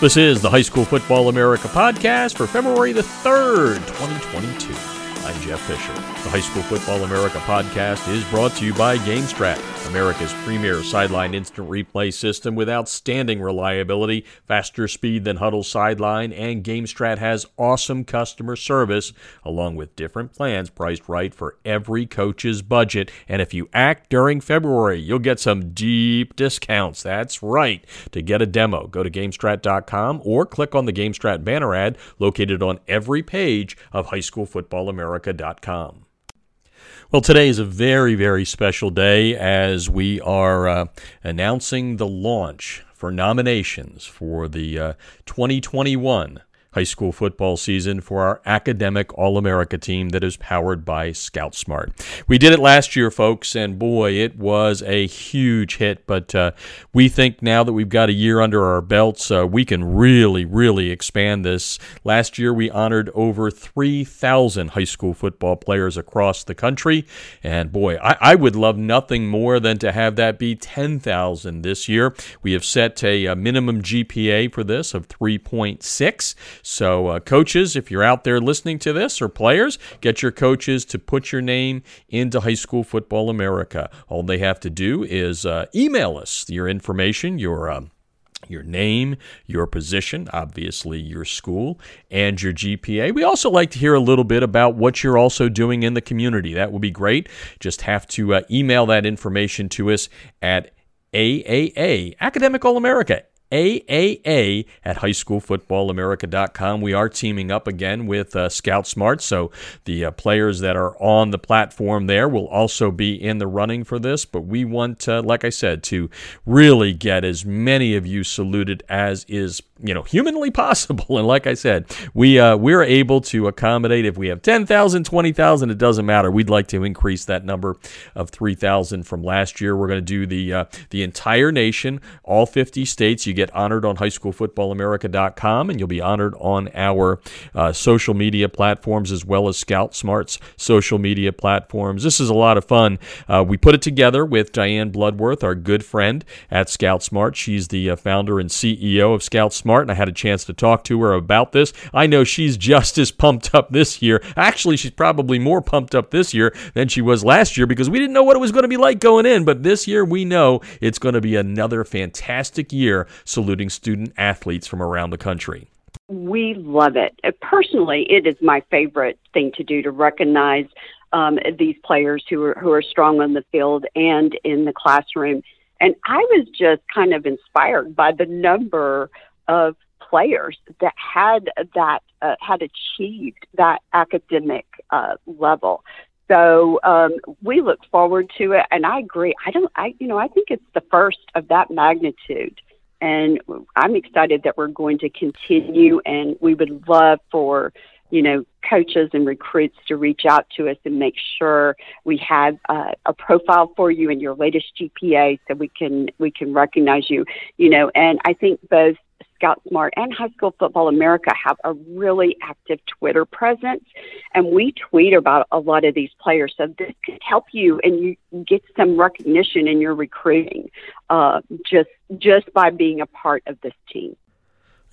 This is the High School Football America podcast for February the 3rd, 2022. I'm Jeff Fisher. The High School Football America podcast is brought to you by GameStrat. America's premier sideline instant replay system with outstanding reliability, faster speed than Hudl sideline, and GameStrat has awesome customer service along with different plans priced right for every coach's budget. And if you act during February, you'll get some deep discounts. That's right. To get a demo, go to GameStrat.com or click on the GameStrat banner ad located on every page of Well, today is a very, very special day as we are uh, announcing the launch for nominations for the uh, 2021 high school football season for our academic All America team that is powered by Scout Smart. We did it last year, folks, and boy, it was a huge hit. But uh, we think now that we've got a year under our belts, uh, we can really, really expand this. Last year, we honored over 3,000 high school football players across the country. And boy, I, I would love nothing more than to have that be 10,000 this year. We have set a, a minimum GPA for this of 3.6. So, uh, coaches, if you're out there listening to this, or players, get your coaches to put your name into High School Football America. All they have to do is uh, email us your information, your uh, your name, your position, obviously your school, and your GPA. We also like to hear a little bit about what you're also doing in the community. That would be great. Just have to uh, email that information to us at AAA, Academic All America, AAA at highschoolfootballamerica.com. We are teaming up again with uh, Scout Smart, so the uh, players that are on the platform there will also be in the running for this. But we want, uh, like I said, to really get as many of you saluted as is you know humanly possible and like i said we uh, we're able to accommodate if we have 10,000 20,000 it doesn't matter we'd like to increase that number of 3,000 from last year we're going to do the uh, the entire nation all 50 states you get honored on highschoolfootballamerica.com and you'll be honored on our uh, social media platforms as well as scout smart's social media platforms this is a lot of fun uh, we put it together with diane bloodworth our good friend at scout smart she's the uh, founder and ceo of scout smart smart, and I had a chance to talk to her about this. I know she's just as pumped up this year. Actually, she's probably more pumped up this year than she was last year because we didn't know what it was going to be like going in. But this year, we know it's going to be another fantastic year saluting student athletes from around the country. We love it. Uh, personally, it is my favorite thing to do to recognize um, these players who are who are strong on the field and in the classroom. And I was just kind of inspired by the number of players that had that uh, had achieved that academic uh, level. So um, we look forward to it, and I agree. I don't, I you know, I think it's the first of that magnitude, and I'm excited that we're going to continue. And we would love for you know coaches and recruits to reach out to us and make sure we have uh, a profile for you and your latest GPA, so we can we can recognize you. You know, and I think both Scout Smart and High School Football America have a really active Twitter presence, and we tweet about a lot of these players. So this could help you, and you get some recognition in your recruiting uh, just just by being a part of this team.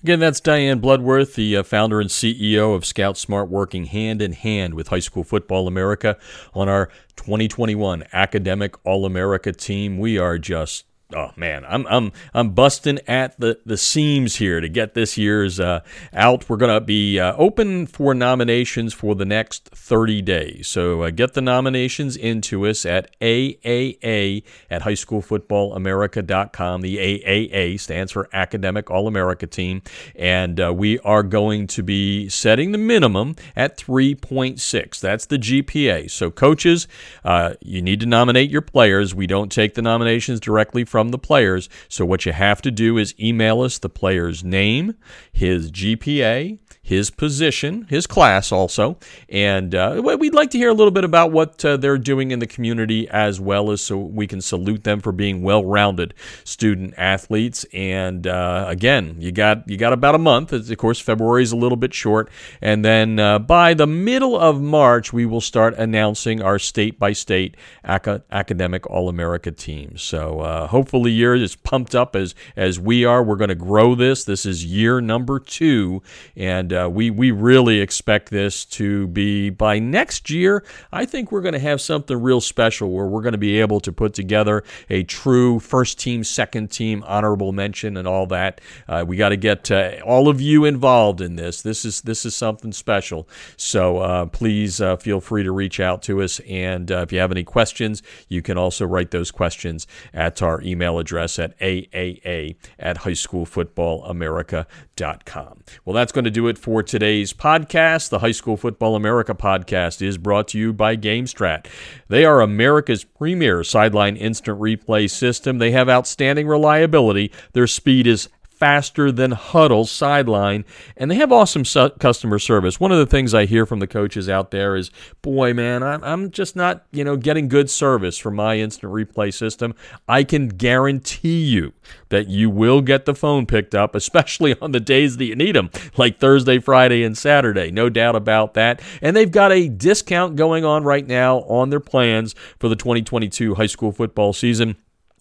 Again, that's Diane Bloodworth, the uh, founder and CEO of Scout Smart, working hand in hand with High School Football America on our 2021 Academic All America team. We are just oh man, I'm I'm I'm busting at the the seams here to get this year's uh, out. We're gonna be uh, open for nominations for the next 30 days. So uh, get the nominations into us at AAA at highschoolfootballamerica.com. The AAA stands for Academic All America Team, and uh, we are going to be setting the minimum at 3.6. That's the GPA. So coaches, uh, you need to nominate your players. We don't take the nominations directly from from the players. So what you have to do is email us the player's name, his GPA, his position, his class also. And uh, we'd like to hear a little bit about what uh, they're doing in the community as well as so we can salute them for being well rounded student athletes. And uh, again, you got, you got about a month. Of course, February is a little bit short. And then uh, by the middle of March, we will start announcing our state by state academic All America teams. So uh, hopefully, you're as pumped up as, as we are. We're going to grow this. This is year number two. And uh, we, we really expect this to be by next year. I think we're going to have something real special where we're going to be able to put together a true first team, second team, honorable mention, and all that. Uh, we got to get uh, all of you involved in this. This is this is something special. So uh, please uh, feel free to reach out to us. And if you have any questions, you can also write those questions at our email address at aaa at highschoolfootballamerica.com. Well, that's going to do it for today's podcast. The High School Football America podcast is brought to you by GameStrat. They are America's premier sideline instant replay system. They have outstanding reliability. Their speed is faster than Hudl's sideline, and they have awesome su- customer service. One of the things I hear from the coaches out there is, "Boy, man, I'm, I'm just not, you know, getting good service from my instant replay system." I can guarantee you that you will get the phone picked up, especially on the days that you need them, like Thursday, Friday, and Saturday. No doubt about that. And they've got a discount going on right now on their plans for the 2022 high school football season.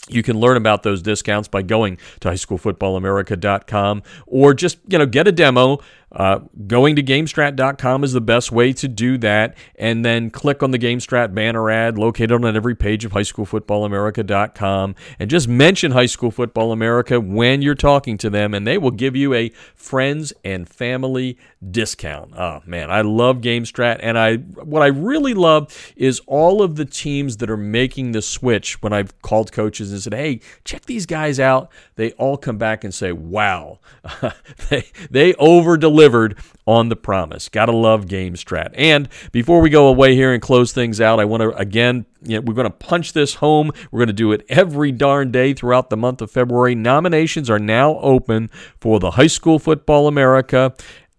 You can learn about those discounts by going to highschoolfootballamerica.com or just, you know, get a demo uh, going to GameStrat.com is the best way to do that, and then click on the GameStrat banner ad located on every page of HighSchoolFootballAmerica.com, and just mention High School Football America when you're talking to them, and they will give you a friends and family discount. Oh man, I love GameStrat, and I what I really love is all of the teams that are making the switch. When I've called coaches and said, "Hey, check these guys out," they all come back and say, "Wow, they they over deliver." Delivered on the promise. Gotta love GameStrat. And before we go away here and close things out, I want to again, you know, we're going to punch this home. We're going to do it every darn day throughout the month of February. Nominations are now open for the High School Football America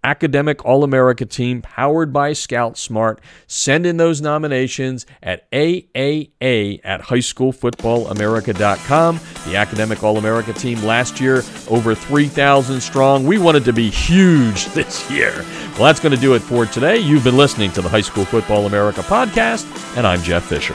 academic All America team powered by Scout Smart. Send in those nominations at AAA at highschoolfootballamerica.com. The academic All America team last year, over 3,000 strong. We wanted to be huge this year. Well, that's going to do it for today. You've been listening to the High School Football America podcast, and I'm Jeff Fisher.